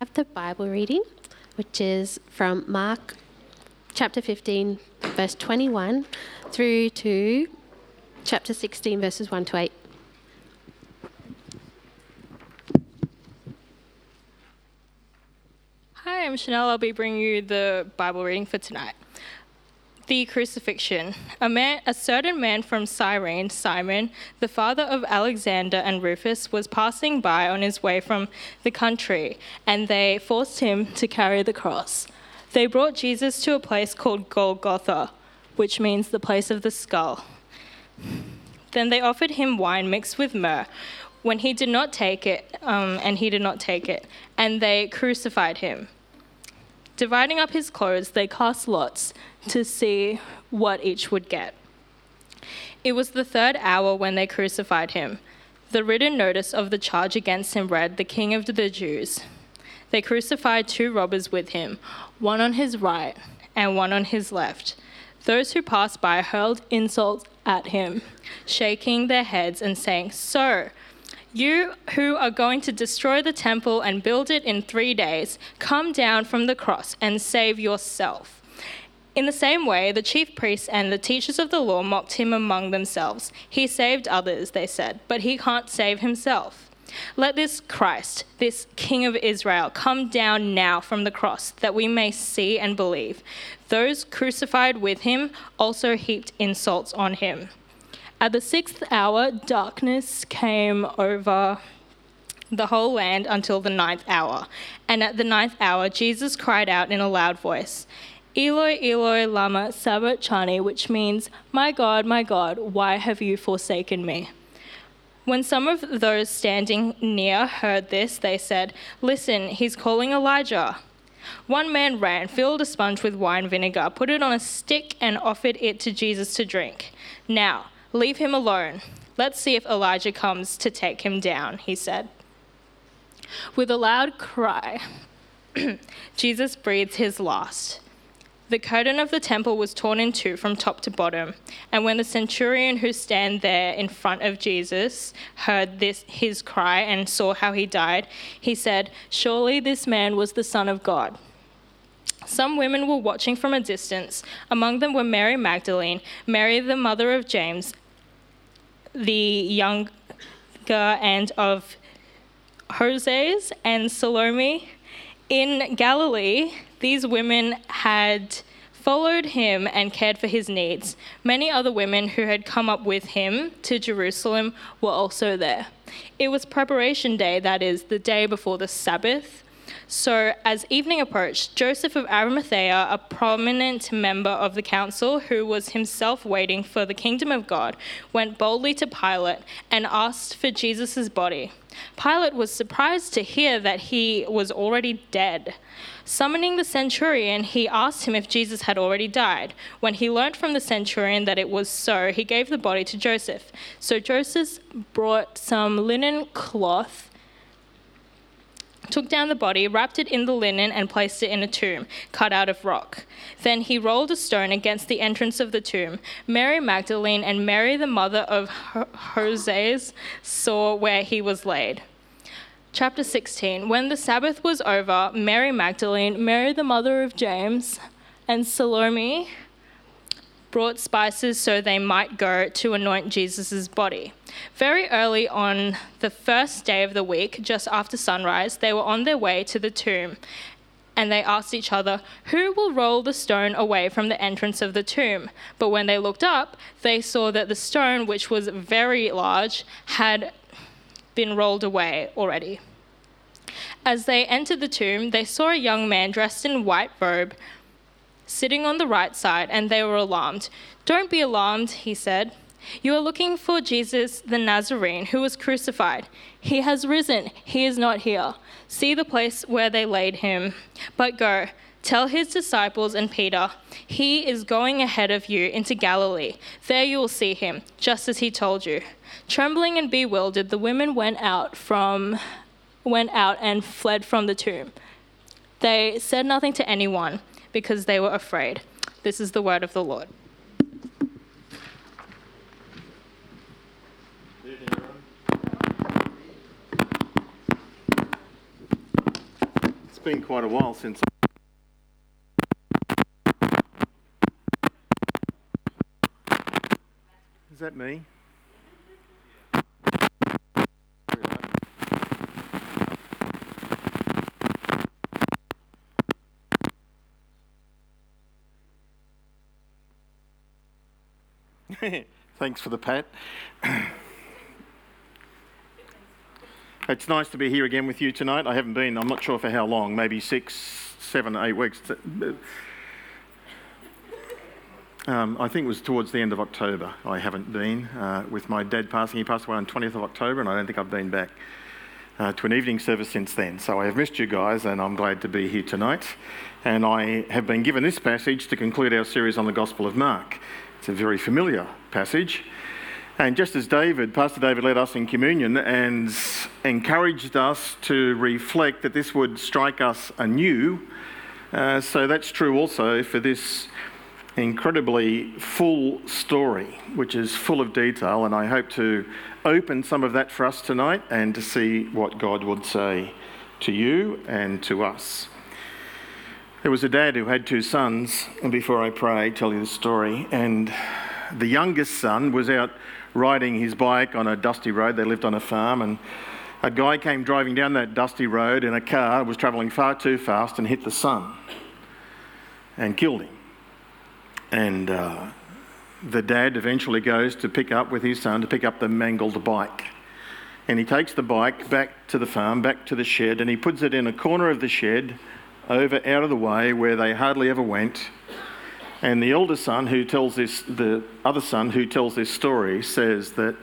have the Bible reading, which is from Mark chapter 15, verse 21, through to chapter 16, verses 1 to 8. Hi, I'm Chanel. I'll be bringing you the Bible reading for tonight. The crucifixion. A man, a certain man from Cyrene, Simon, the father of Alexander and Rufus, was passing by on his way from the country, and they forced him to carry the cross. They brought Jesus to a place called Golgotha, which means the place of the skull. Then they offered him wine mixed with myrrh. When he did not take it, um, and he did not take it, and they crucified him. Dividing up his clothes, they cast lots to see what each would get. It was the third hour when they crucified him. The written notice of the charge against him read, The King of the Jews. They crucified two robbers with him, one on his right and one on his left. Those who passed by hurled insults at him, shaking their heads and saying, Sir, you who are going to destroy the temple and build it in three days, come down from the cross and save yourself. In the same way, the chief priests and the teachers of the law mocked him among themselves. He saved others, they said, but he can't save himself. Let this Christ, this King of Israel, come down now from the cross, that we may see and believe. Those crucified with him also heaped insults on him. At the sixth hour, darkness came over the whole land until the ninth hour. And at the ninth hour, Jesus cried out in a loud voice, Eloi, Eloi, lama sabachthani, which means, My God, my God, why have you forsaken me? When some of those standing near heard this, they said, Listen, he's calling Elijah. One man ran, filled a sponge with wine vinegar, put it on a stick, and offered it to Jesus to drink. Now, Leave him alone. Let's see if Elijah comes to take him down, he said. With a loud cry, Jesus breathed his last. The curtain of the temple was torn in two from top to bottom, and when the centurion who stand there in front of Jesus heard this his cry and saw how he died, he said, "Surely this man was the son of God." Some women were watching from a distance. Among them were Mary Magdalene, Mary the mother of James, the younger and of Joses and Salome. In Galilee, these women had followed him and cared for his needs. Many other women who had come up with him to Jerusalem were also there. It was preparation day, that is, the day before the Sabbath. So, as evening approached, Joseph of Arimathea, a prominent member of the council who was himself waiting for the kingdom of God, went boldly to Pilate and asked for Jesus' body. Pilate was surprised to hear that he was already dead. Summoning the centurion, he asked him if Jesus had already died. When he learned from the centurion that it was so, he gave the body to Joseph. So Joseph brought some linen cloth took down the body, wrapped it in the linen, and placed it in a tomb cut out of rock. Then he rolled a stone against the entrance of the tomb. Mary Magdalene and Mary, the mother of Joses, saw where he was laid. Chapter 16 When the Sabbath was over, Mary Magdalene, Mary, the mother of James, and Salome brought spices so they might go to anoint Jesus' body. Very early on the first day of the week, just after sunrise, they were on their way to the tomb and they asked each other, Who will roll the stone away from the entrance of the tomb? But when they looked up, they saw that the stone, which was very large, had been rolled away already. As they entered the tomb, they saw a young man dressed in white robe sitting on the right side, and they were alarmed. Don't be alarmed, he said. You are looking for Jesus the Nazarene who was crucified. He has risen. He is not here. See the place where they laid him. But go, tell his disciples and Peter, he is going ahead of you into Galilee. There you will see him, just as he told you. Trembling and bewildered, the women went out from went out and fled from the tomb. They said nothing to anyone because they were afraid. This is the word of the Lord. It's been quite a while since. Is that me? Thanks for the pat. It's nice to be here again with you tonight. I haven't been, I'm not sure for how long, maybe six, seven, eight weeks. Um, I think it was towards the end of October. I haven't been uh, with my dad passing. He passed away on 20th of October, and I don't think I've been back uh, to an evening service since then. So I have missed you guys, and I'm glad to be here tonight. And I have been given this passage to conclude our series on the Gospel of Mark. It's a very familiar passage. And just as David, Pastor David led us in communion and encouraged us to reflect that this would strike us anew, uh, so that's true also for this incredibly full story, which is full of detail. And I hope to open some of that for us tonight and to see what God would say to you and to us. There was a dad who had two sons, and before I pray, tell you the story. And the youngest son was out riding his bike on a dusty road. They lived on a farm, and a guy came driving down that dusty road in a car, was travelling far too fast, and hit the son and killed him. And uh, the dad eventually goes to pick up with his son to pick up the mangled bike. And he takes the bike back to the farm, back to the shed, and he puts it in a corner of the shed, over out of the way where they hardly ever went and the elder son, who tells this, the other son who tells this story, says that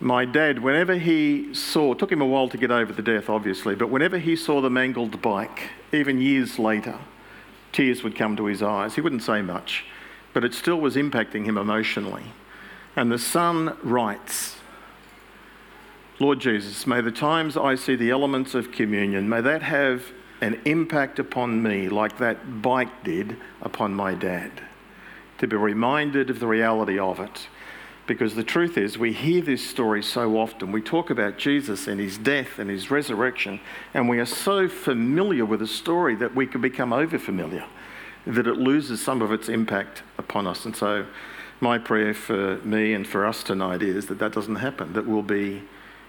my dad, whenever he saw, took him a while to get over the death, obviously, but whenever he saw the mangled bike, even years later, tears would come to his eyes. He wouldn't say much, but it still was impacting him emotionally. And the son writes, Lord Jesus, may the times I see the elements of communion, may that have an impact upon me like that bike did upon my dad. To be reminded of the reality of it. Because the truth is, we hear this story so often. We talk about Jesus and his death and his resurrection, and we are so familiar with the story that we can become over familiar, that it loses some of its impact upon us. And so, my prayer for me and for us tonight is that that doesn't happen, that we'll be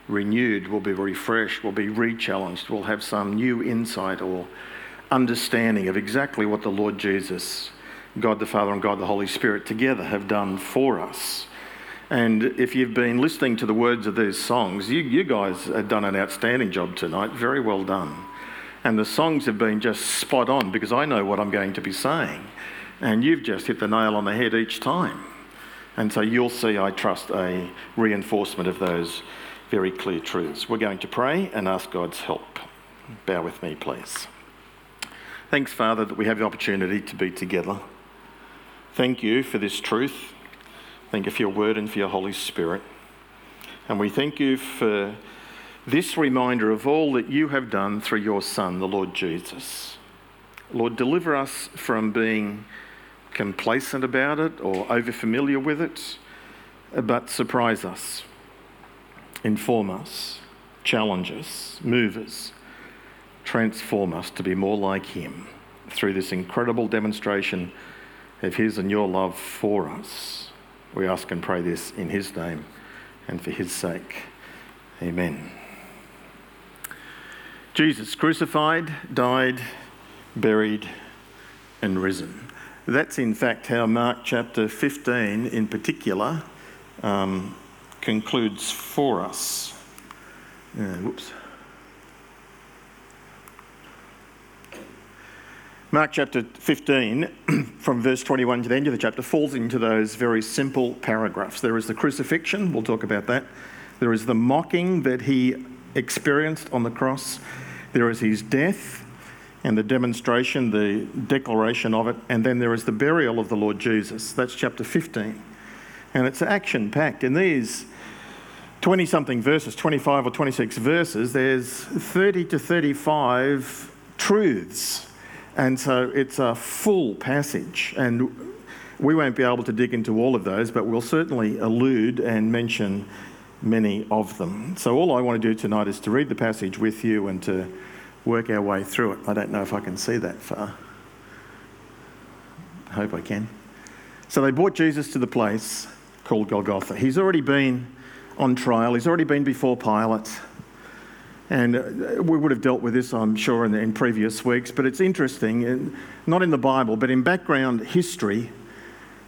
renewed, we'll be refreshed, we'll be re-challenged, we'll have some new insight or understanding of exactly what the Lord Jesus, God the Father, and God the Holy Spirit together have done for us. And if you've been listening to the words of these songs, you, you guys have done an outstanding job tonight. Very well done. And the songs have been just spot on because I know what I'm going to be saying. And you've just hit the nail on the head each time. And so you'll see, I trust, a reinforcement of those very clear truths. We're going to pray and ask God's help. Bow with me, please. Thanks, Father, that we have the opportunity to be together. Thank you for this truth. Thank you for your word and for your Holy Spirit. And we thank you for this reminder of all that you have done through your Son, the Lord Jesus. Lord, deliver us from being complacent about it or overfamiliar with it, but surprise us inform us, challenge us, move us, transform us to be more like Him through this incredible demonstration of His and your love for us. We ask and pray this in His name and for His sake. Amen. Jesus crucified, died, buried, and risen. That's in fact how Mark chapter 15 in particular um, concludes for us. Whoops. Mark chapter 15, from verse 21 to the end of the chapter, falls into those very simple paragraphs. There is the crucifixion, we'll talk about that. There is the mocking that he experienced on the cross. There is his death and the demonstration, the declaration of it. And then there is the burial of the Lord Jesus. That's chapter 15. And it's action packed. In these 20 something verses, 25 or 26 verses, there's 30 to 35 truths. And so it's a full passage. And we won't be able to dig into all of those, but we'll certainly allude and mention many of them. So all I want to do tonight is to read the passage with you and to work our way through it. I don't know if I can see that far. I hope I can. So they brought Jesus to the place called Golgotha. He's already been on trial, he's already been before Pilate. And uh, we would have dealt with this, I'm sure, in, in previous weeks, but it's interesting, not in the Bible, but in background history.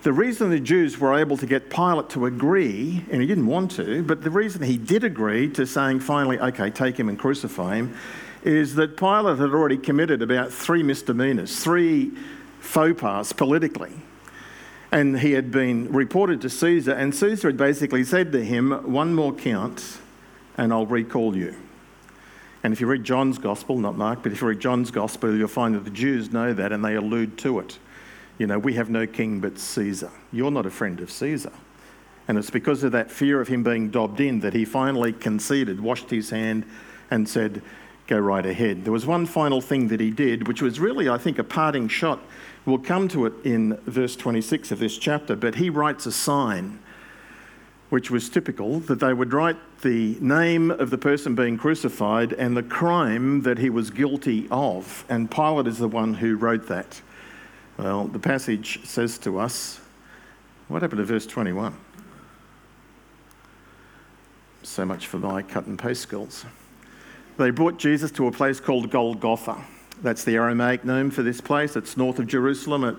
The reason the Jews were able to get Pilate to agree, and he didn't want to, but the reason he did agree to saying finally, okay, take him and crucify him, is that Pilate had already committed about three misdemeanors, three faux pas politically. And he had been reported to Caesar, and Caesar had basically said to him, One more count, and I'll recall you. And if you read John's Gospel, not Mark, but if you read John's Gospel, you'll find that the Jews know that and they allude to it. You know, we have no king but Caesar. You're not a friend of Caesar. And it's because of that fear of him being dobbed in that he finally conceded, washed his hand, and said, Go right ahead. There was one final thing that he did, which was really, I think, a parting shot. We'll come to it in verse 26 of this chapter, but he writes a sign which was typical, that they would write the name of the person being crucified and the crime that he was guilty of. And Pilate is the one who wrote that. Well, the passage says to us, what happened to verse 21? So much for my cut and paste skills. They brought Jesus to a place called Golgotha. That's the Aramaic name for this place. It's north of Jerusalem. It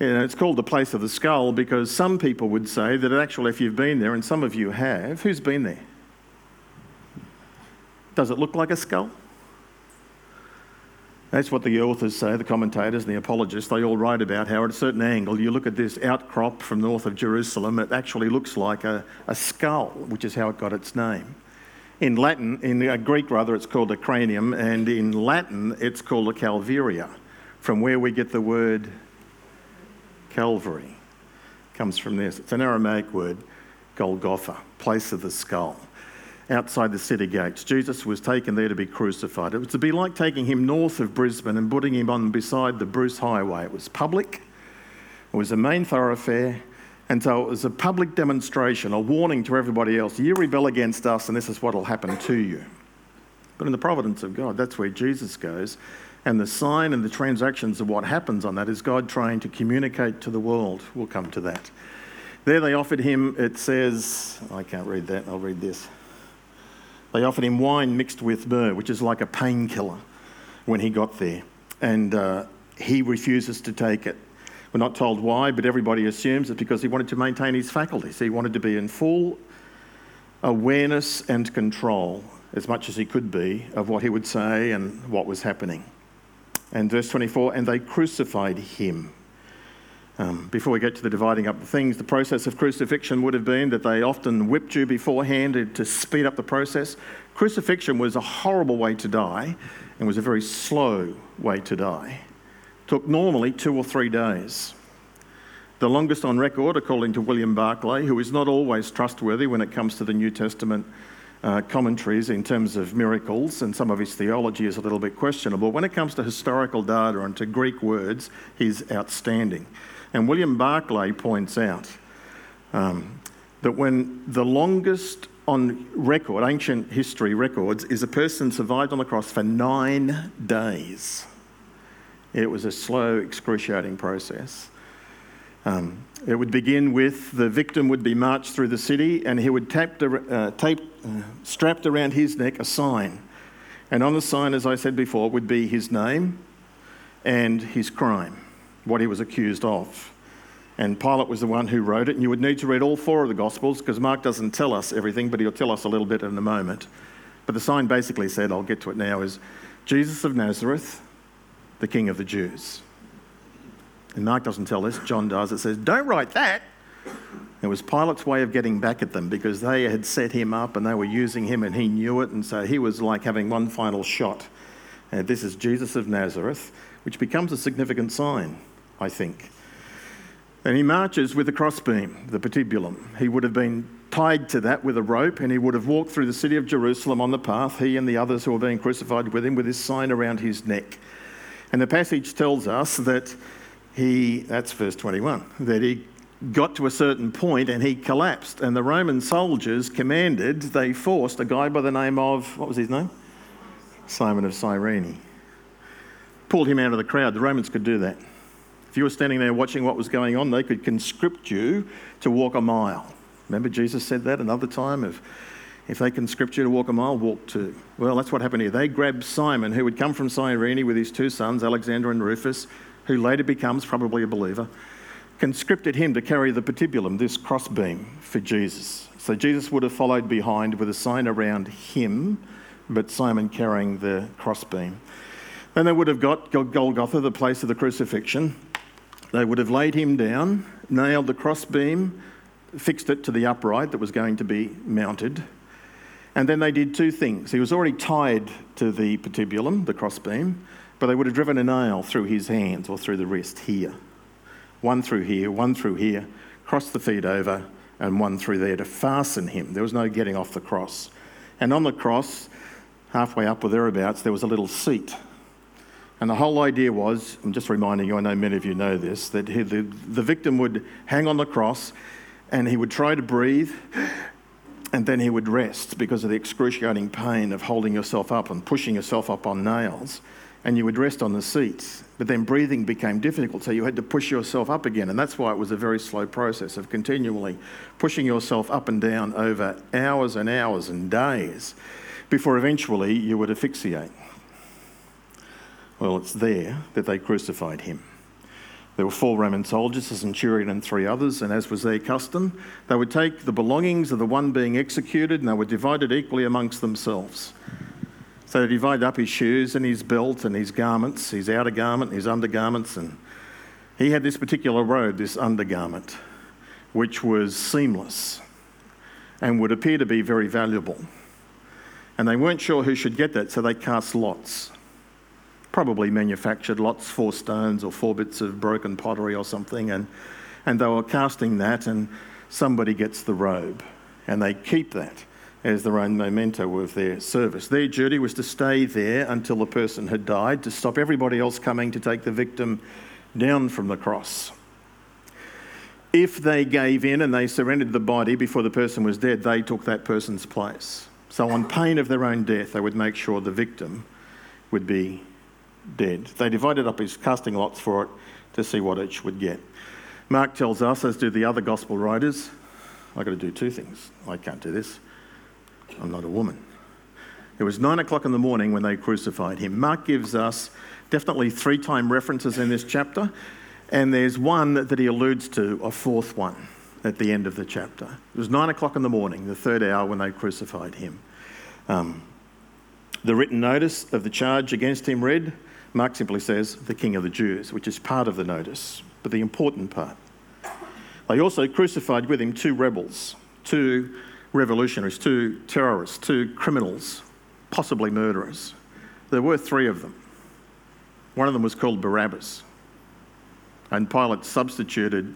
you know, it's called the place of the skull because some people would say that actually, if you've been there, and some of you have, who's been there? Does it look like a skull? That's what the authors say, the commentators and the apologists. They all write about how, at a certain angle, you look at this outcrop from north of Jerusalem, it actually looks like a, a skull, which is how it got its name. In Latin, in uh, Greek rather, it's called a cranium, and in Latin, it's called a calvaria, from where we get the word Calvary comes from this. It's an Aramaic word, Golgotha, place of the skull, outside the city gates. Jesus was taken there to be crucified. It was to be like taking him north of Brisbane and putting him on beside the Bruce Highway. It was public, it was a main thoroughfare, and so it was a public demonstration, a warning to everybody else you rebel against us, and this is what will happen to you. But in the providence of God, that's where Jesus goes. And the sign and the transactions of what happens on that is God trying to communicate to the world. We'll come to that. There they offered him, it says, I can't read that, I'll read this. They offered him wine mixed with myrrh, which is like a painkiller when he got there. And uh, he refuses to take it. We're not told why, but everybody assumes it's because he wanted to maintain his faculties. He wanted to be in full awareness and control, as much as he could be, of what he would say and what was happening. And verse 24, and they crucified him. Um, before we get to the dividing up the things, the process of crucifixion would have been that they often whipped you beforehand to speed up the process. Crucifixion was a horrible way to die and was a very slow way to die. Took normally two or three days. The longest on record, according to William Barclay, who is not always trustworthy when it comes to the New Testament uh, commentaries in terms of miracles, and some of his theology is a little bit questionable. When it comes to historical data and to Greek words, he's outstanding. And William Barclay points out um, that when the longest on record, ancient history records, is a person survived on the cross for nine days. It was a slow, excruciating process. Um, it would begin with the victim would be marched through the city and he would tape, uh, uh, strapped around his neck a sign. And on the sign, as I said before, would be his name and his crime, what he was accused of. And Pilate was the one who wrote it. And you would need to read all four of the Gospels because Mark doesn't tell us everything, but he'll tell us a little bit in a moment. But the sign basically said, I'll get to it now, is Jesus of Nazareth, the King of the Jews. And Mark doesn't tell us, John does. It says, Don't write that. It was Pilate's way of getting back at them because they had set him up and they were using him and he knew it. And so he was like having one final shot. And this is Jesus of Nazareth, which becomes a significant sign, I think. And he marches with the crossbeam, the patibulum. He would have been tied to that with a rope and he would have walked through the city of Jerusalem on the path, he and the others who were being crucified with him, with his sign around his neck. And the passage tells us that he, that's verse 21, that he got to a certain point and he collapsed. And the Roman soldiers commanded, they forced a guy by the name of, what was his name? Simon of Cyrene. Pulled him out of the crowd. The Romans could do that. If you were standing there watching what was going on, they could conscript you to walk a mile. Remember, Jesus said that another time of if they conscript you to walk a mile, walk two. Well, that's what happened here. They grabbed Simon, who had come from Cyrene with his two sons, Alexander and Rufus, who later becomes probably a believer, conscripted him to carry the patibulum, this crossbeam, for Jesus. So Jesus would have followed behind with a sign around him, but Simon carrying the crossbeam. Then they would have got Golgotha, the place of the crucifixion. They would have laid him down, nailed the crossbeam, fixed it to the upright that was going to be mounted. And then they did two things. He was already tied to the patibulum, the crossbeam, but they would have driven a nail through his hands or through the wrist here. One through here, one through here, cross the feet over, and one through there to fasten him. There was no getting off the cross. And on the cross, halfway up or thereabouts, there was a little seat and the whole idea was, I'm just reminding you, I know many of you know this, that he, the, the victim would hang on the cross and he would try to breathe and then he would rest because of the excruciating pain of holding yourself up and pushing yourself up on nails. And you would rest on the seats. But then breathing became difficult, so you had to push yourself up again. And that's why it was a very slow process of continually pushing yourself up and down over hours and hours and days before eventually you would asphyxiate. Well, it's there that they crucified him. There were four Roman soldiers, a centurion and three others, and as was their custom, they would take the belongings of the one being executed and they were divided equally amongst themselves. So they divided up his shoes and his belt and his garments, his outer garment, his undergarments, and he had this particular robe, this undergarment, which was seamless and would appear to be very valuable. And they weren't sure who should get that, so they cast lots probably manufactured lots, four stones or four bits of broken pottery or something, and, and they were casting that, and somebody gets the robe, and they keep that as their own memento of their service. Their duty was to stay there until the person had died, to stop everybody else coming to take the victim down from the cross. If they gave in and they surrendered the body before the person was dead, they took that person's place. So, on pain of their own death, they would make sure the victim would be dead. They divided up his casting lots for it to see what each would get. Mark tells us, as do the other gospel writers, I've got to do two things. I can't do this. I'm not a woman. It was nine o'clock in the morning when they crucified him. Mark gives us definitely three time references in this chapter, and there's one that he alludes to, a fourth one at the end of the chapter. It was nine o'clock in the morning, the third hour when they crucified him. Um, the written notice of the charge against him read, Mark simply says, the King of the Jews, which is part of the notice, but the important part. They also crucified with him two rebels, two revolutionaries, two terrorists, two criminals, possibly murderers. There were three of them. One of them was called Barabbas, and Pilate substituted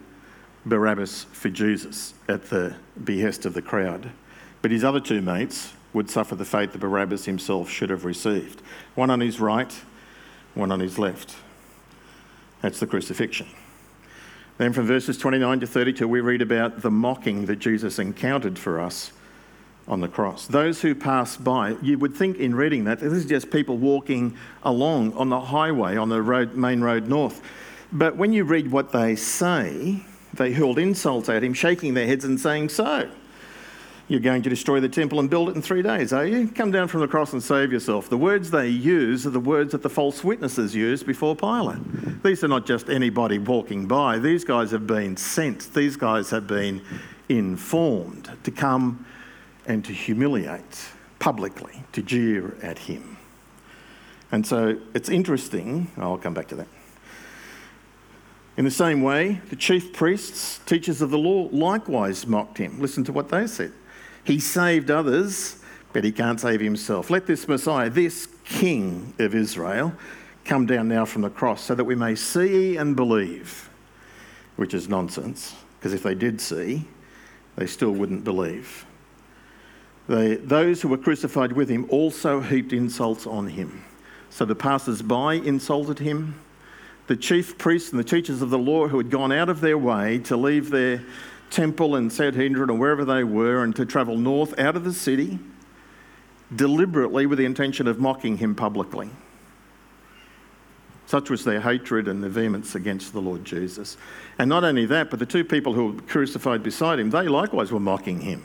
Barabbas for Jesus at the behest of the crowd. But his other two mates would suffer the fate that Barabbas himself should have received one on his right, one on his left. That's the crucifixion. Then from verses 29 to 32, we read about the mocking that Jesus encountered for us on the cross. Those who pass by, you would think in reading that, this is just people walking along on the highway, on the road, main road north. But when you read what they say, they hurled insults at him, shaking their heads and saying, So, you're going to destroy the temple and build it in three days, are you? Come down from the cross and save yourself. The words they use are the words that the false witnesses used before Pilate. These are not just anybody walking by, these guys have been sent, these guys have been informed to come and to humiliate publicly, to jeer at him. And so it's interesting, I'll come back to that. In the same way, the chief priests, teachers of the law, likewise mocked him. Listen to what they said. He saved others, but he can't save himself. Let this Messiah, this King of Israel, come down now from the cross so that we may see and believe, which is nonsense, because if they did see, they still wouldn't believe. They, those who were crucified with him also heaped insults on him. So the passers by insulted him. The chief priests and the teachers of the law who had gone out of their way to leave their temple in Sanhedrin or wherever they were and to travel north out of the city deliberately with the intention of mocking him publicly. Such was their hatred and their vehemence against the Lord Jesus. And not only that, but the two people who were crucified beside him, they likewise were mocking him.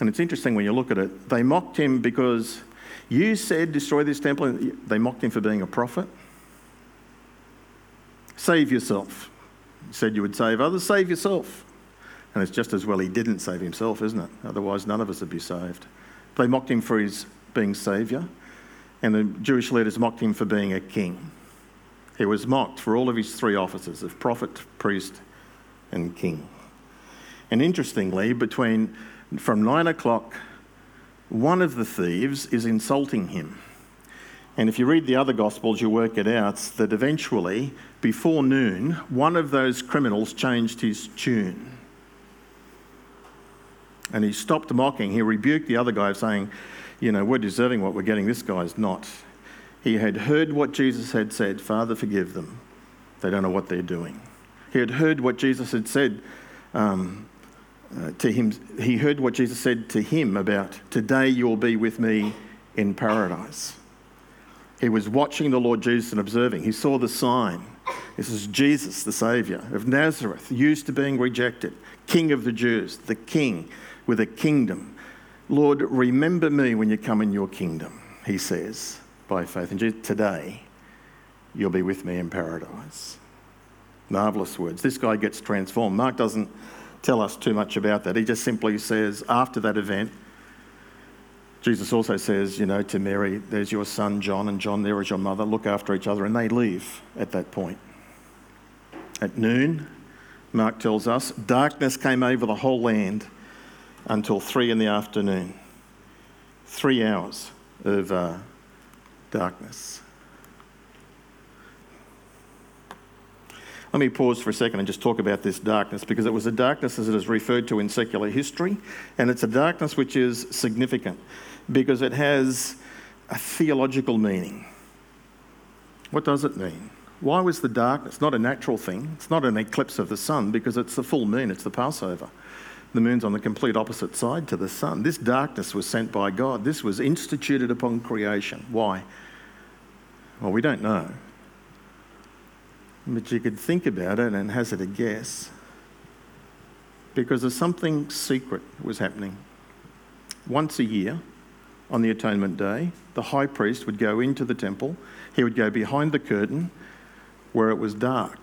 And it's interesting when you look at it, they mocked him because you said, Destroy this temple. And they mocked him for being a prophet. Save yourself. Said you would save others, save yourself. And it's just as well he didn't save himself, isn't it? Otherwise, none of us would be saved. They mocked him for his being saviour, and the Jewish leaders mocked him for being a king. He was mocked for all of his three offices of prophet, priest, and king. And interestingly, between from nine o'clock, one of the thieves is insulting him. And if you read the other Gospels, you work it out that eventually, before noon, one of those criminals changed his tune. And he stopped mocking. He rebuked the other guy, saying, You know, we're deserving what we're getting. This guy's not. He had heard what Jesus had said Father, forgive them. They don't know what they're doing. He had heard what Jesus had said um, uh, to him. He heard what Jesus said to him about, Today you will be with me in paradise. He was watching the Lord Jesus and observing. He saw the sign. This is Jesus, the Saviour of Nazareth, used to being rejected, King of the Jews, the King with a kingdom. Lord, remember me when you come in your kingdom, he says, by faith in Jesus. Today, you'll be with me in paradise. Marvellous words. This guy gets transformed. Mark doesn't tell us too much about that. He just simply says, after that event, Jesus also says, you know, to Mary, there's your son John, and John, there is your mother. Look after each other. And they leave at that point. At noon, Mark tells us, darkness came over the whole land until three in the afternoon. Three hours of uh, darkness. Let me pause for a second and just talk about this darkness because it was a darkness as it is referred to in secular history, and it's a darkness which is significant because it has a theological meaning. What does it mean? Why was the darkness not a natural thing? It's not an eclipse of the sun because it's the full moon, it's the Passover. The moon's on the complete opposite side to the sun. This darkness was sent by God. This was instituted upon creation. Why? Well, we don't know. But you could think about it and hazard a guess because there's something secret was happening. Once a year, on the atonement day, the high priest would go into the temple. He would go behind the curtain where it was dark.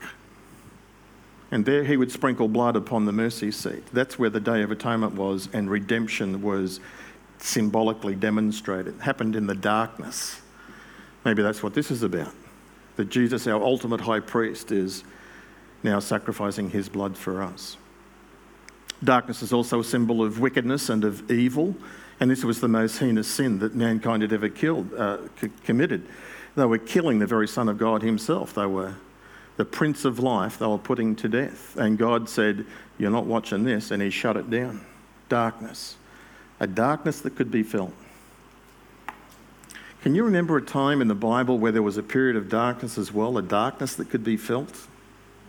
And there he would sprinkle blood upon the mercy seat. That's where the Day of Atonement was, and redemption was symbolically demonstrated. It happened in the darkness. Maybe that's what this is about. That Jesus, our ultimate high priest, is now sacrificing his blood for us. Darkness is also a symbol of wickedness and of evil. And this was the most heinous sin that mankind had ever killed, uh, c- committed. They were killing the very Son of God himself. They were the Prince of Life, they were putting to death. And God said, You're not watching this. And he shut it down. Darkness. A darkness that could be felt. Can you remember a time in the Bible where there was a period of darkness as well, a darkness that could be felt?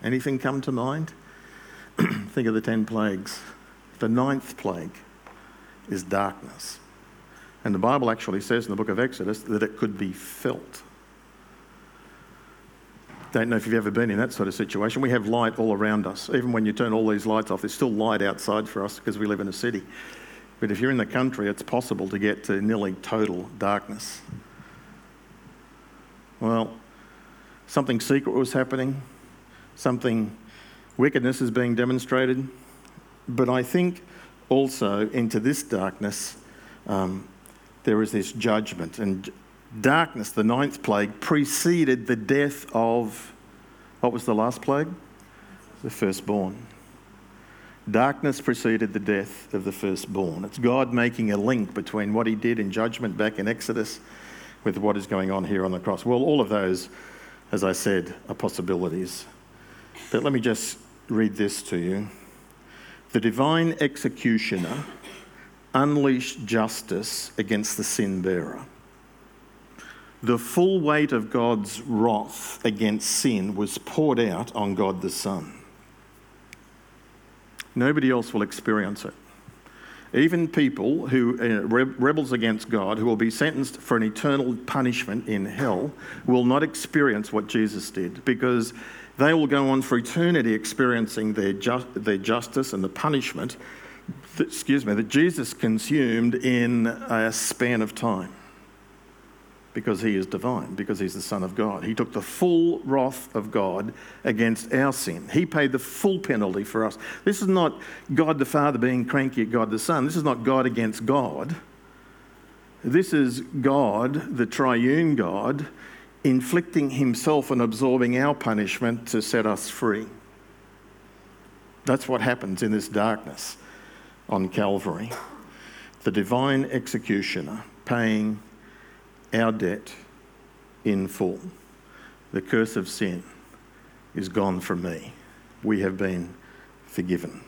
Anything come to mind? Think of the ten plagues. The ninth plague is darkness. And the Bible actually says in the book of Exodus that it could be felt. Don't know if you've ever been in that sort of situation. We have light all around us. Even when you turn all these lights off, there's still light outside for us because we live in a city. But if you're in the country, it's possible to get to nearly total darkness. Well, something secret was happening, something wickedness is being demonstrated. But I think also into this darkness, um, there is this judgment. And darkness, the ninth plague, preceded the death of what was the last plague? The firstborn. Darkness preceded the death of the firstborn. It's God making a link between what he did in judgment back in Exodus with what is going on here on the cross. Well, all of those, as I said, are possibilities. But let me just read this to you the divine executioner unleashed justice against the sin bearer. The full weight of God's wrath against sin was poured out on God the Son. Nobody else will experience it. even people who uh, rebels against God, who will be sentenced for an eternal punishment in hell, will not experience what Jesus did because they will go on for eternity experiencing their, ju- their justice and the punishment, that, excuse me, that Jesus consumed in a span of time because he is divine, because he's the Son of God. He took the full wrath of God against our sin. He paid the full penalty for us. This is not God the Father being cranky at God the Son. This is not God against God. This is God, the triune God, inflicting himself and absorbing our punishment to set us free. That's what happens in this darkness on Calvary. The divine executioner paying our debt in full. The curse of sin is gone from me. We have been forgiven.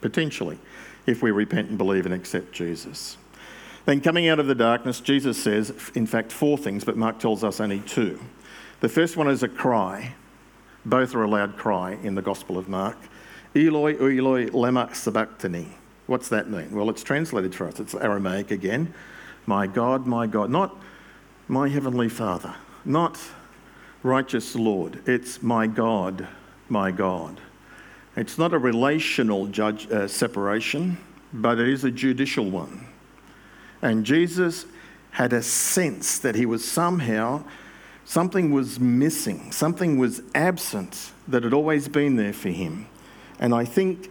Potentially, if we repent and believe and accept Jesus. Then, coming out of the darkness, Jesus says, in fact, four things, but Mark tells us only two. The first one is a cry. Both are a loud cry in the Gospel of Mark. Eloi, Eloi, lema sabachthani. What's that mean? Well, it's translated for us. It's Aramaic again. My God, my God. Not my Heavenly Father, not righteous Lord. It's my God, my God. It's not a relational judge, uh, separation, but it is a judicial one. And Jesus had a sense that he was somehow, something was missing, something was absent that had always been there for him. And I think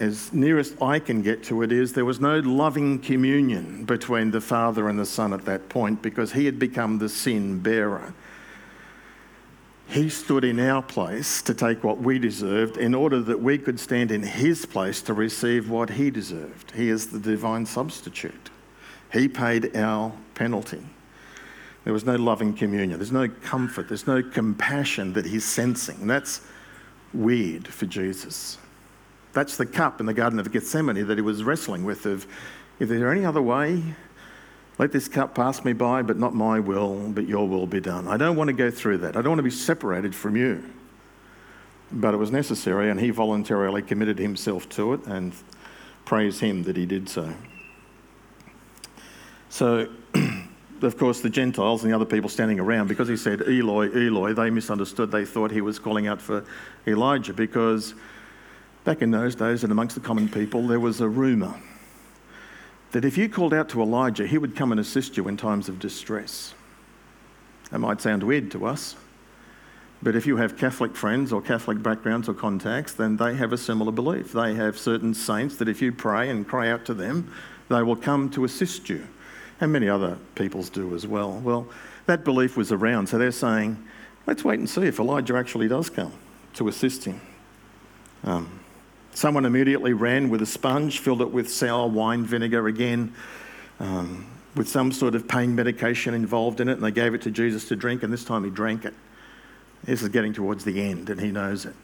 as nearest I can get to it is there was no loving communion between the Father and the Son at that point because he had become the sin bearer. He stood in our place to take what we deserved in order that we could stand in his place to receive what he deserved. He is the divine substitute. He paid our penalty. There was no loving communion. There's no comfort. There's no compassion that he's sensing. That's weird for Jesus. That's the cup in the Garden of Gethsemane that he was wrestling with of, is there any other way? Let this cup pass me by, but not my will, but your will be done. I don't want to go through that. I don't want to be separated from you. But it was necessary, and he voluntarily committed himself to it, and praise him that he did so. So, of course, the Gentiles and the other people standing around, because he said, Eloi, Eloi, they misunderstood. They thought he was calling out for Elijah because Back in those days, and amongst the common people, there was a rumour that if you called out to Elijah, he would come and assist you in times of distress. That might sound weird to us, but if you have Catholic friends or Catholic backgrounds or contacts, then they have a similar belief. They have certain saints that if you pray and cry out to them, they will come to assist you. And many other peoples do as well. Well, that belief was around, so they're saying, let's wait and see if Elijah actually does come to assist him. Um, Someone immediately ran with a sponge, filled it with sour wine vinegar again, um, with some sort of pain medication involved in it, and they gave it to Jesus to drink, and this time he drank it. This is getting towards the end, and he knows it.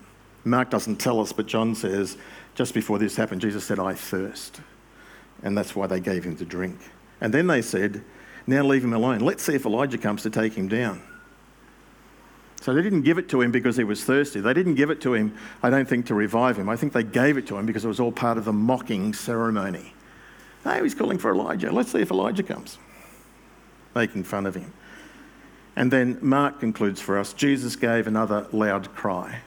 Mark doesn't tell us, but John says, just before this happened, Jesus said, I thirst. And that's why they gave him to drink. And then they said, Now leave him alone. Let's see if Elijah comes to take him down. So they didn't give it to him because he was thirsty. They didn't give it to him, I don't think, to revive him. I think they gave it to him because it was all part of the mocking ceremony. Hey, he's calling for Elijah. Let's see if Elijah comes. Making fun of him. And then Mark concludes for us Jesus gave another loud cry.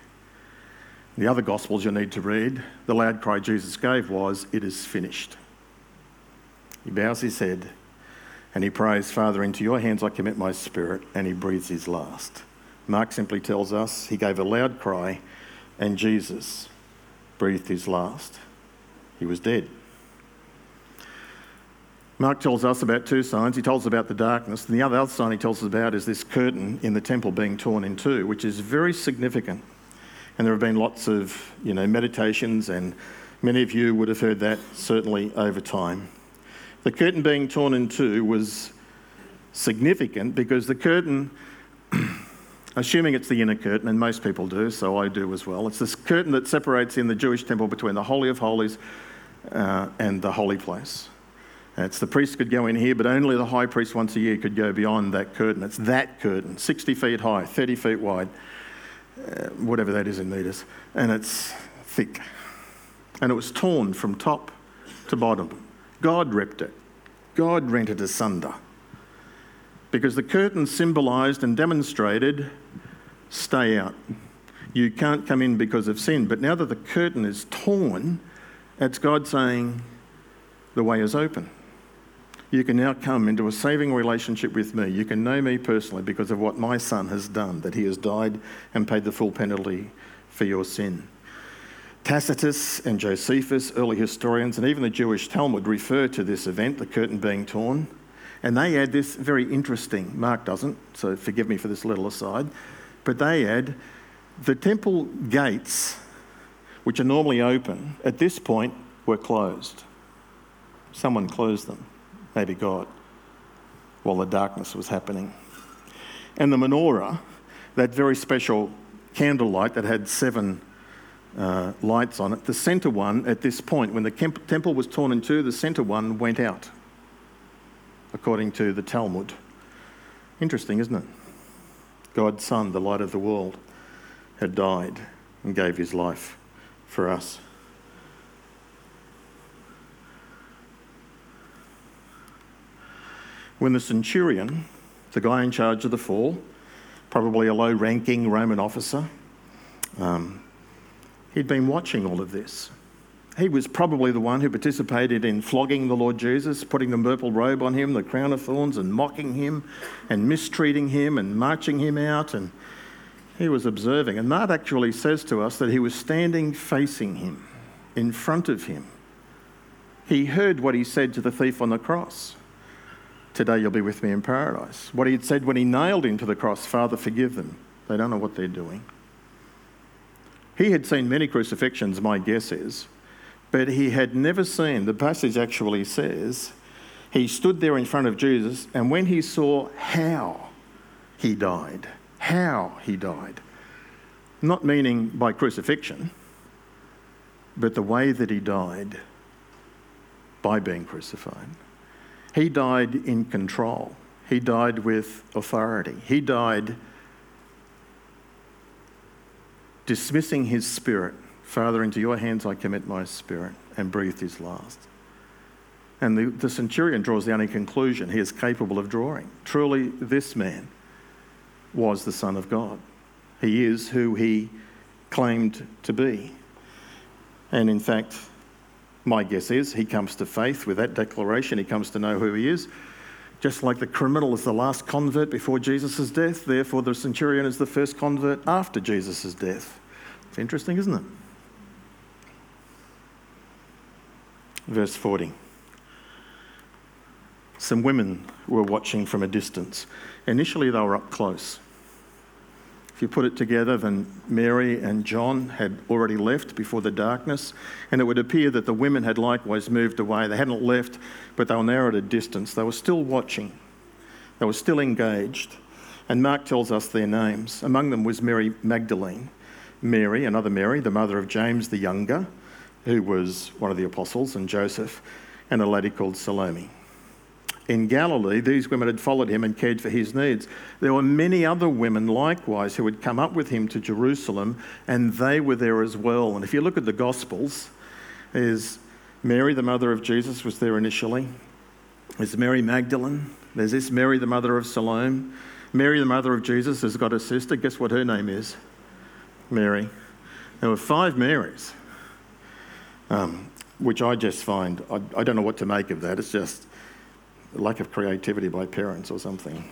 The other Gospels you need to read, the loud cry Jesus gave was, It is finished. He bows his head and he prays, Father, into your hands I commit my spirit, and he breathes his last. Mark simply tells us he gave a loud cry and Jesus breathed his last. He was dead. Mark tells us about two signs. He tells us about the darkness, and the other sign he tells us about is this curtain in the temple being torn in two, which is very significant. And there have been lots of, you know, meditations, and many of you would have heard that certainly over time. The curtain being torn in two was significant because the curtain assuming it's the inner curtain, and most people do, so I do as well. It's this curtain that separates in the Jewish temple between the Holy of Holies uh, and the holy place. It's the priest could go in here, but only the high priest once a year could go beyond that curtain. It's that curtain, 60 feet high, 30 feet wide, uh, whatever that is in metres, and it's thick. And it was torn from top to bottom. God ripped it. God rent it asunder. Because the curtain symbolised and demonstrated stay out. You can't come in because of sin. But now that the curtain is torn, it's God saying, the way is open. You can now come into a saving relationship with me. You can know me personally because of what my son has done, that he has died and paid the full penalty for your sin. Tacitus and Josephus, early historians, and even the Jewish Talmud refer to this event, the curtain being torn. And they add this very interesting, Mark doesn't, so forgive me for this little aside, but they add the temple gates, which are normally open, at this point were closed. Someone closed them, maybe God, while the darkness was happening. And the menorah, that very special candlelight that had seven uh, lights on it, the centre one at this point, when the temple was torn in two, the centre one went out, according to the Talmud. Interesting, isn't it? God's Son, the light of the world, had died and gave his life for us. When the centurion, the guy in charge of the fall, probably a low ranking Roman officer, um, he'd been watching all of this. He was probably the one who participated in flogging the Lord Jesus, putting the purple robe on him, the crown of thorns, and mocking him and mistreating him and marching him out. And he was observing. And Mark actually says to us that he was standing facing him, in front of him. He heard what he said to the thief on the cross Today you'll be with me in paradise. What he had said when he nailed him to the cross Father, forgive them. They don't know what they're doing. He had seen many crucifixions, my guess is, but he had never seen, the passage actually says, he stood there in front of Jesus, and when he saw how he died, how he died. Not meaning by crucifixion, but the way that he died by being crucified. He died in control, he died with authority, he died dismissing his spirit. Father, into your hands I commit my spirit, and breathed his last. And the, the centurion draws the only conclusion he is capable of drawing. Truly, this man was the Son of God. He is who he claimed to be. And in fact, my guess is he comes to faith with that declaration. He comes to know who he is. Just like the criminal is the last convert before Jesus' death, therefore the centurion is the first convert after Jesus' death. It's interesting, isn't it? Verse 40. Some women were watching from a distance. Initially, they were up close. If you put it together, then Mary and John had already left before the darkness, and it would appear that the women had likewise moved away. They hadn't left, but they were now at a distance. They were still watching, they were still engaged. And Mark tells us their names. Among them was Mary Magdalene, Mary, another Mary, the mother of James the younger, who was one of the apostles, and Joseph, and a lady called Salome in Galilee, these women had followed him and cared for his needs. There were many other women likewise who had come up with him to Jerusalem, and they were there as well. And if you look at the Gospels, there's Mary, the mother of Jesus, was there initially. There's Mary Magdalene. There's this Mary, the mother of Salome. Mary, the mother of Jesus, has got a sister. Guess what her name is? Mary. There were five Marys, um, which I just find, I, I don't know what to make of that. It's just lack of creativity by parents or something.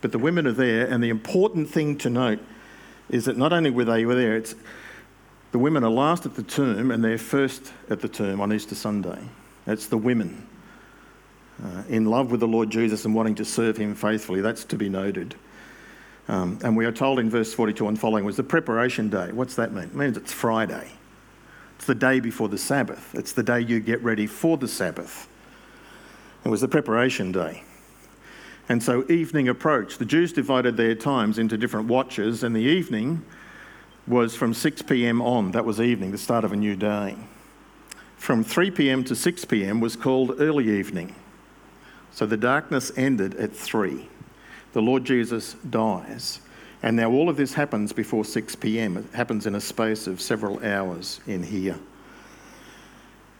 But the women are there, and the important thing to note is that not only were they were there, it's the women are last at the tomb and they're first at the tomb on Easter Sunday. It's the women uh, in love with the Lord Jesus and wanting to serve him faithfully. That's to be noted. Um, and we are told in verse 42 and following was the preparation day. What's that mean? It means it's Friday. It's the day before the Sabbath. It's the day you get ready for the Sabbath. It was the preparation day. And so evening approached. The Jews divided their times into different watches, and the evening was from 6 p.m. on. That was evening, the start of a new day. From 3 p.m. to 6 p.m. was called early evening. So the darkness ended at 3. The Lord Jesus dies. And now all of this happens before 6 p.m. It happens in a space of several hours in here.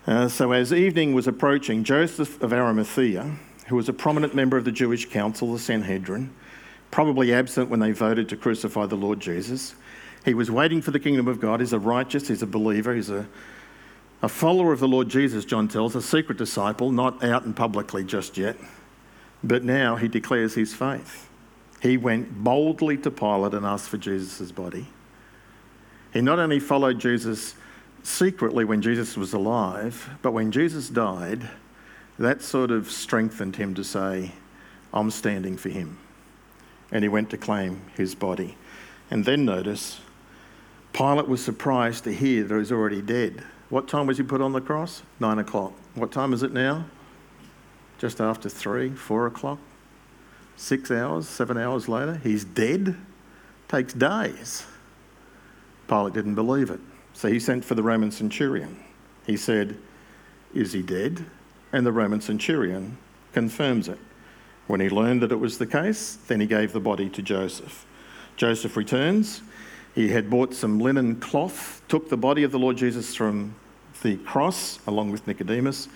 Uh, so, as evening was approaching, Joseph of Arimathea, who was a prominent member of the Jewish council, the Sanhedrin, probably absent when they voted to crucify the Lord Jesus, he was waiting for the kingdom of God. He's a righteous, he's a believer, he's a, a follower of the Lord Jesus, John tells, a secret disciple, not out and publicly just yet. But now he declares his faith. He went boldly to Pilate and asked for Jesus' body. He not only followed Jesus secretly when Jesus was alive, but when Jesus died, that sort of strengthened him to say, I'm standing for him. And he went to claim his body. And then notice, Pilate was surprised to hear that he was already dead. What time was he put on the cross? Nine o'clock. What time is it now? Just after three, four o'clock? Six hours, seven hours later? He's dead? Takes days. Pilate didn't believe it. So he sent for the Roman centurion. He said, Is he dead? And the Roman centurion confirms it. When he learned that it was the case, then he gave the body to Joseph. Joseph returns. He had bought some linen cloth, took the body of the Lord Jesus from the cross along with Nicodemus.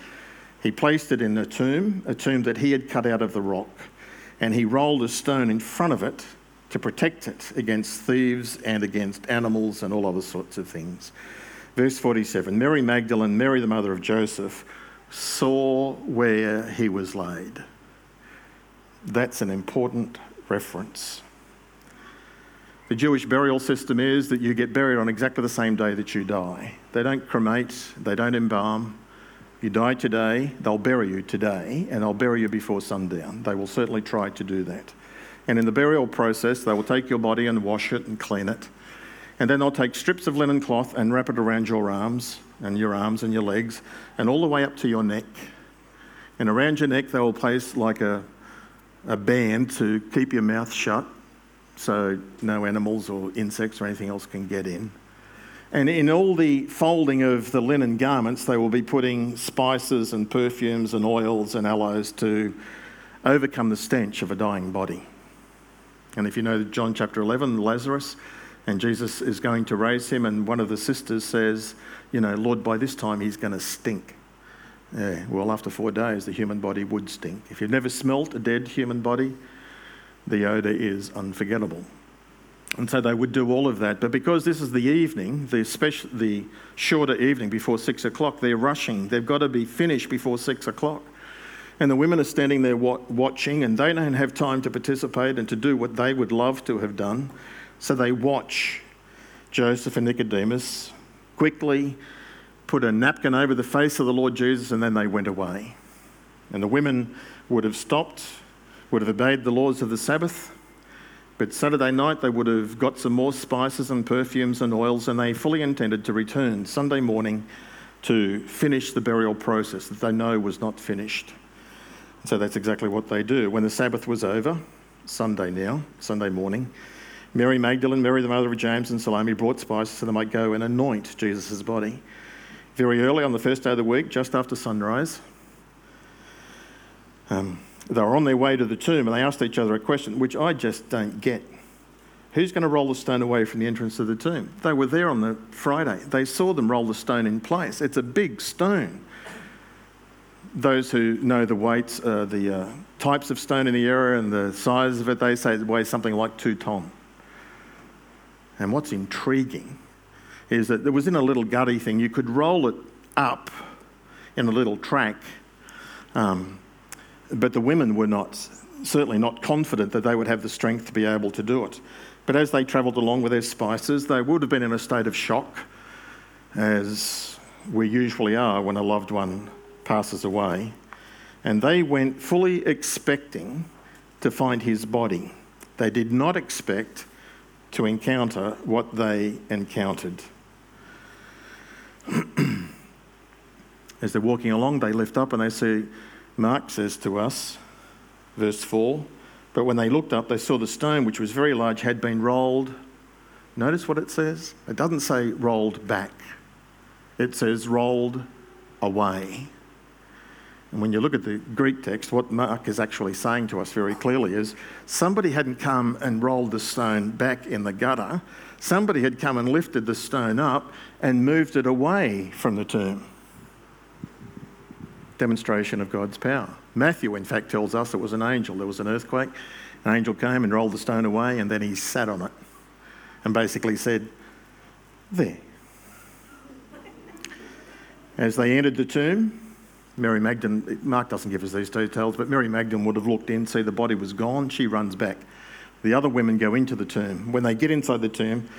He placed it in a tomb, a tomb that he had cut out of the rock, and he rolled a stone in front of it to protect it against thieves and against animals and all other sorts of things. Verse 47 Mary Magdalene, Mary the mother of Joseph, saw where he was laid. That's an important reference. The Jewish burial system is that you get buried on exactly the same day that you die. They don't cremate, they don't embalm. You die today, they'll bury you today, and they'll bury you before sundown. They will certainly try to do that. And in the burial process, they will take your body and wash it and clean it. And then they'll take strips of linen cloth and wrap it around your arms and your arms and your legs and all the way up to your neck. And around your neck, they will place like a, a band to keep your mouth shut so no animals or insects or anything else can get in. And in all the folding of the linen garments, they will be putting spices and perfumes and oils and aloes to overcome the stench of a dying body. And if you know John chapter 11, Lazarus, and Jesus is going to raise him, and one of the sisters says, You know, Lord, by this time he's going to stink. Yeah, well, after four days, the human body would stink. If you've never smelt a dead human body, the odour is unforgettable. And so they would do all of that. But because this is the evening, the, special, the shorter evening before six o'clock, they're rushing. They've got to be finished before six o'clock. And the women are standing there watching, and they don't have time to participate and to do what they would love to have done. So they watch Joseph and Nicodemus quickly put a napkin over the face of the Lord Jesus, and then they went away. And the women would have stopped, would have obeyed the laws of the Sabbath. But Saturday night, they would have got some more spices and perfumes and oils, and they fully intended to return Sunday morning to finish the burial process that they know was not finished. So that's exactly what they do. When the Sabbath was over, Sunday now, Sunday morning, Mary Magdalene, Mary the mother of James, and Salome brought spices so they might go and anoint Jesus' body. Very early on the first day of the week, just after sunrise, um, they were on their way to the tomb and they asked each other a question, which I just don't get. Who's going to roll the stone away from the entrance of the tomb? They were there on the Friday. They saw them roll the stone in place. It's a big stone those who know the weights, uh, the uh, types of stone in the area and the size of it, they say it weighs something like two ton. And what's intriguing is that it was in a little gutty thing. You could roll it up in a little track, um, but the women were not, certainly not confident that they would have the strength to be able to do it. But as they travelled along with their spices, they would have been in a state of shock, as we usually are when a loved one passes away, and they went fully expecting to find his body. They did not expect to encounter what they encountered. As they're walking along, they lift up and they see, Mark says to us, verse 4, but when they looked up, they saw the stone, which was very large, had been rolled. Notice what it says? It doesn't say rolled back, it says rolled away. And when you look at the Greek text, what Mark is actually saying to us very clearly is somebody hadn't come and rolled the stone back in the gutter, somebody had come and lifted the stone up and moved it away from the tomb. demonstration of God's power. Matthew, in fact, tells us it was an angel. There was an earthquake, an angel came and rolled the stone away, and then he sat on it and basically said, There. As they entered the tomb, Mary Magdalene, Mark doesn't give us these details, but Mary Magdalene would have looked in, see the body was gone. She runs back. The other women go into the tomb. When they get inside the tomb,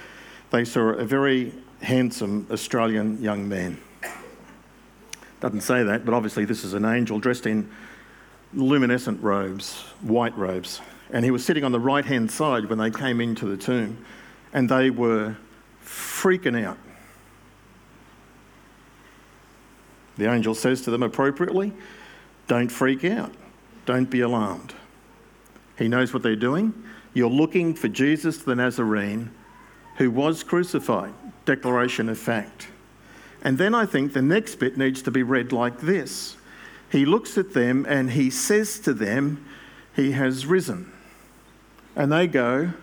they saw a very handsome Australian young man. Doesn't say that, but obviously this is an angel dressed in luminescent robes, white robes. And he was sitting on the right hand side when they came into the tomb, and they were freaking out. The angel says to them appropriately, Don't freak out, don't be alarmed. He knows what they're doing. You're looking for Jesus the Nazarene who was crucified. Declaration of fact. And then I think the next bit needs to be read like this He looks at them and he says to them, He has risen. And they go,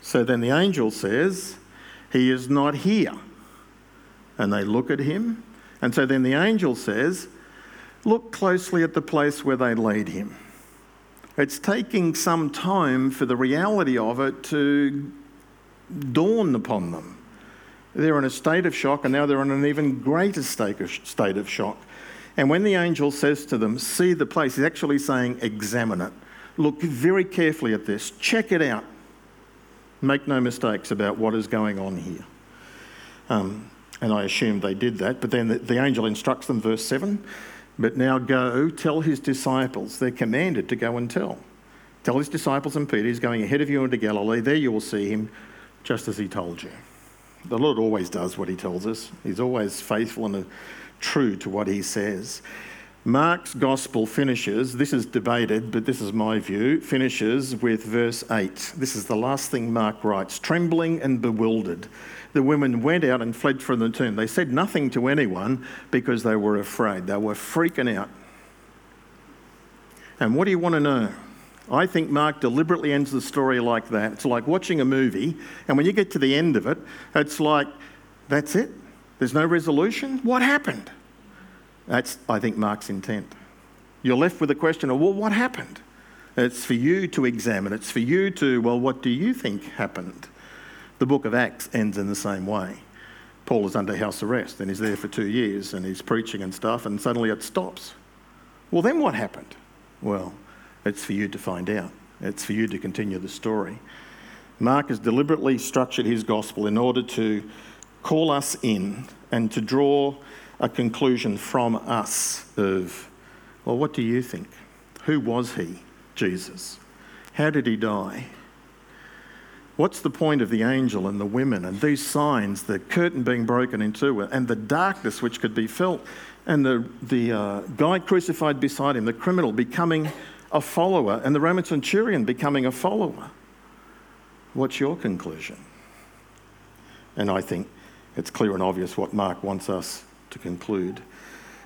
So then the angel says, He is not here. And they look at him. And so then the angel says, Look closely at the place where they laid him. It's taking some time for the reality of it to dawn upon them. They're in a state of shock, and now they're in an even greater state of, shock. And when the angel says to them, See the place, he's actually saying, Examine it. Look very carefully at this, check it out. Make no mistakes about what is going on here. Um, and I assume they did that, but then the, the angel instructs them, verse 7 but now go, tell his disciples. They're commanded to go and tell. Tell his disciples and Peter, he's going ahead of you into Galilee. There you will see him, just as he told you. The Lord always does what he tells us, he's always faithful and uh, true to what he says. Mark's gospel finishes, this is debated, but this is my view, finishes with verse 8. This is the last thing Mark writes trembling and bewildered the women went out and fled from the tomb. They said nothing to anyone because they were afraid. They were freaking out. And what do you want to know? I think Mark deliberately ends the story like that. It's like watching a movie, and when you get to the end of it, it's like, that's it? There's no resolution? What happened? That's, I think, Mark's intent. You're left with the question of, well, what happened? It's for you to examine. It's for you to, well, what do you think happened? The book of Acts ends in the same way. Paul is under house arrest and he's there for two years and he's preaching and stuff, and suddenly it stops. Well, then what happened? Well, it's for you to find out, it's for you to continue the story. Mark has deliberately structured his gospel in order to call us in and to draw a conclusion from us of, well, what do you think? Who was he, Jesus? How did he die? What's the point of the angel and the women and these signs, the curtain being broken in two, and the darkness which could be felt, and the, the uh, guy crucified beside him, the criminal becoming a follower, and the Roman centurion becoming a follower? What's your conclusion? And I think it's clear and obvious what Mark wants us to conclude.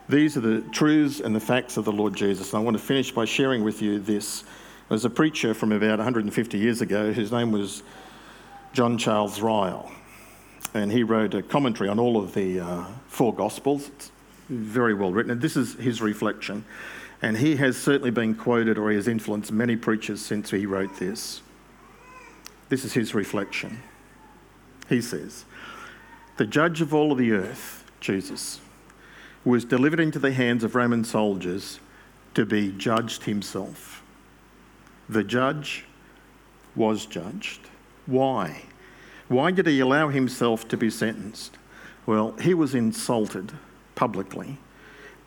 These are the truths and the facts of the Lord Jesus. And I want to finish by sharing with you this. There's a preacher from about 150 years ago. His name was John Charles Ryle, and he wrote a commentary on all of the uh, four Gospels. It's very well written, and this is his reflection. And he has certainly been quoted or he has influenced many preachers since he wrote this. This is his reflection. He says, The judge of all of the earth, Jesus, was delivered into the hands of Roman soldiers to be judged himself. The judge was judged. Why? Why did he allow himself to be sentenced? Well, he was insulted publicly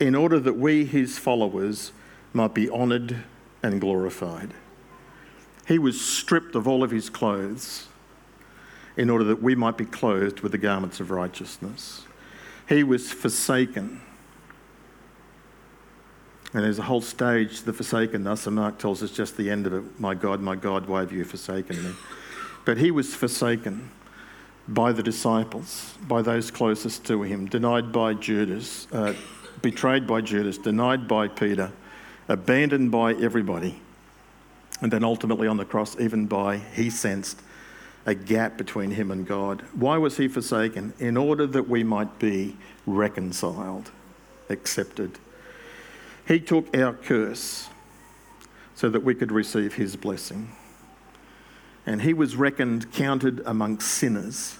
in order that we, his followers, might be honoured and glorified. He was stripped of all of his clothes in order that we might be clothed with the garments of righteousness. He was forsaken. And there's a whole stage, the forsakenness, and Mark tells us just the end of it. My God, my God, why have you forsaken me? But he was forsaken by the disciples, by those closest to him, denied by Judas, uh, betrayed by Judas, denied by Peter, abandoned by everybody, and then ultimately on the cross, even by, he sensed a gap between him and God. Why was he forsaken? In order that we might be reconciled accepted. He took our curse so that we could receive his blessing. And he was reckoned, counted amongst sinners,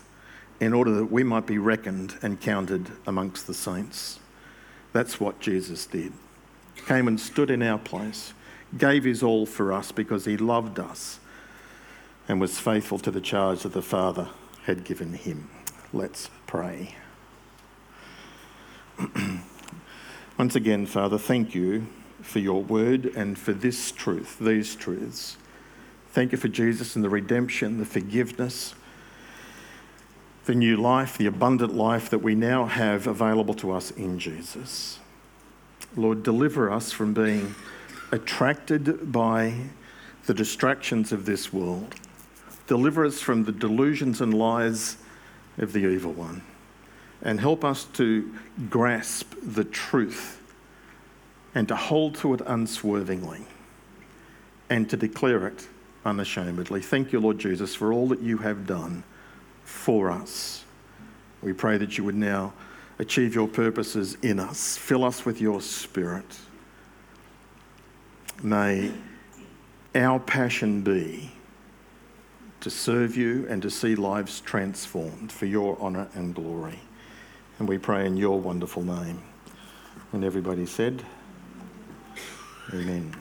in order that we might be reckoned and counted amongst the saints. That's what Jesus did. Came and stood in our place, gave his all for us because he loved us and was faithful to the charge that the Father had given him. Let's pray. Once again, Father, thank you for your word and for this truth, these truths. Thank you for Jesus and the redemption, the forgiveness, the new life, the abundant life that we now have available to us in Jesus. Lord, deliver us from being attracted by the distractions of this world. Deliver us from the delusions and lies of the evil one. And help us to grasp the truth and to hold to it unswervingly and to declare it unashamedly. Thank you, Lord Jesus, for all that you have done for us. We pray that you would now achieve your purposes in us. Fill us with your spirit. May our passion be to serve you and to see lives transformed for your honour and glory. And we pray in your wonderful name. And everybody said, Amen.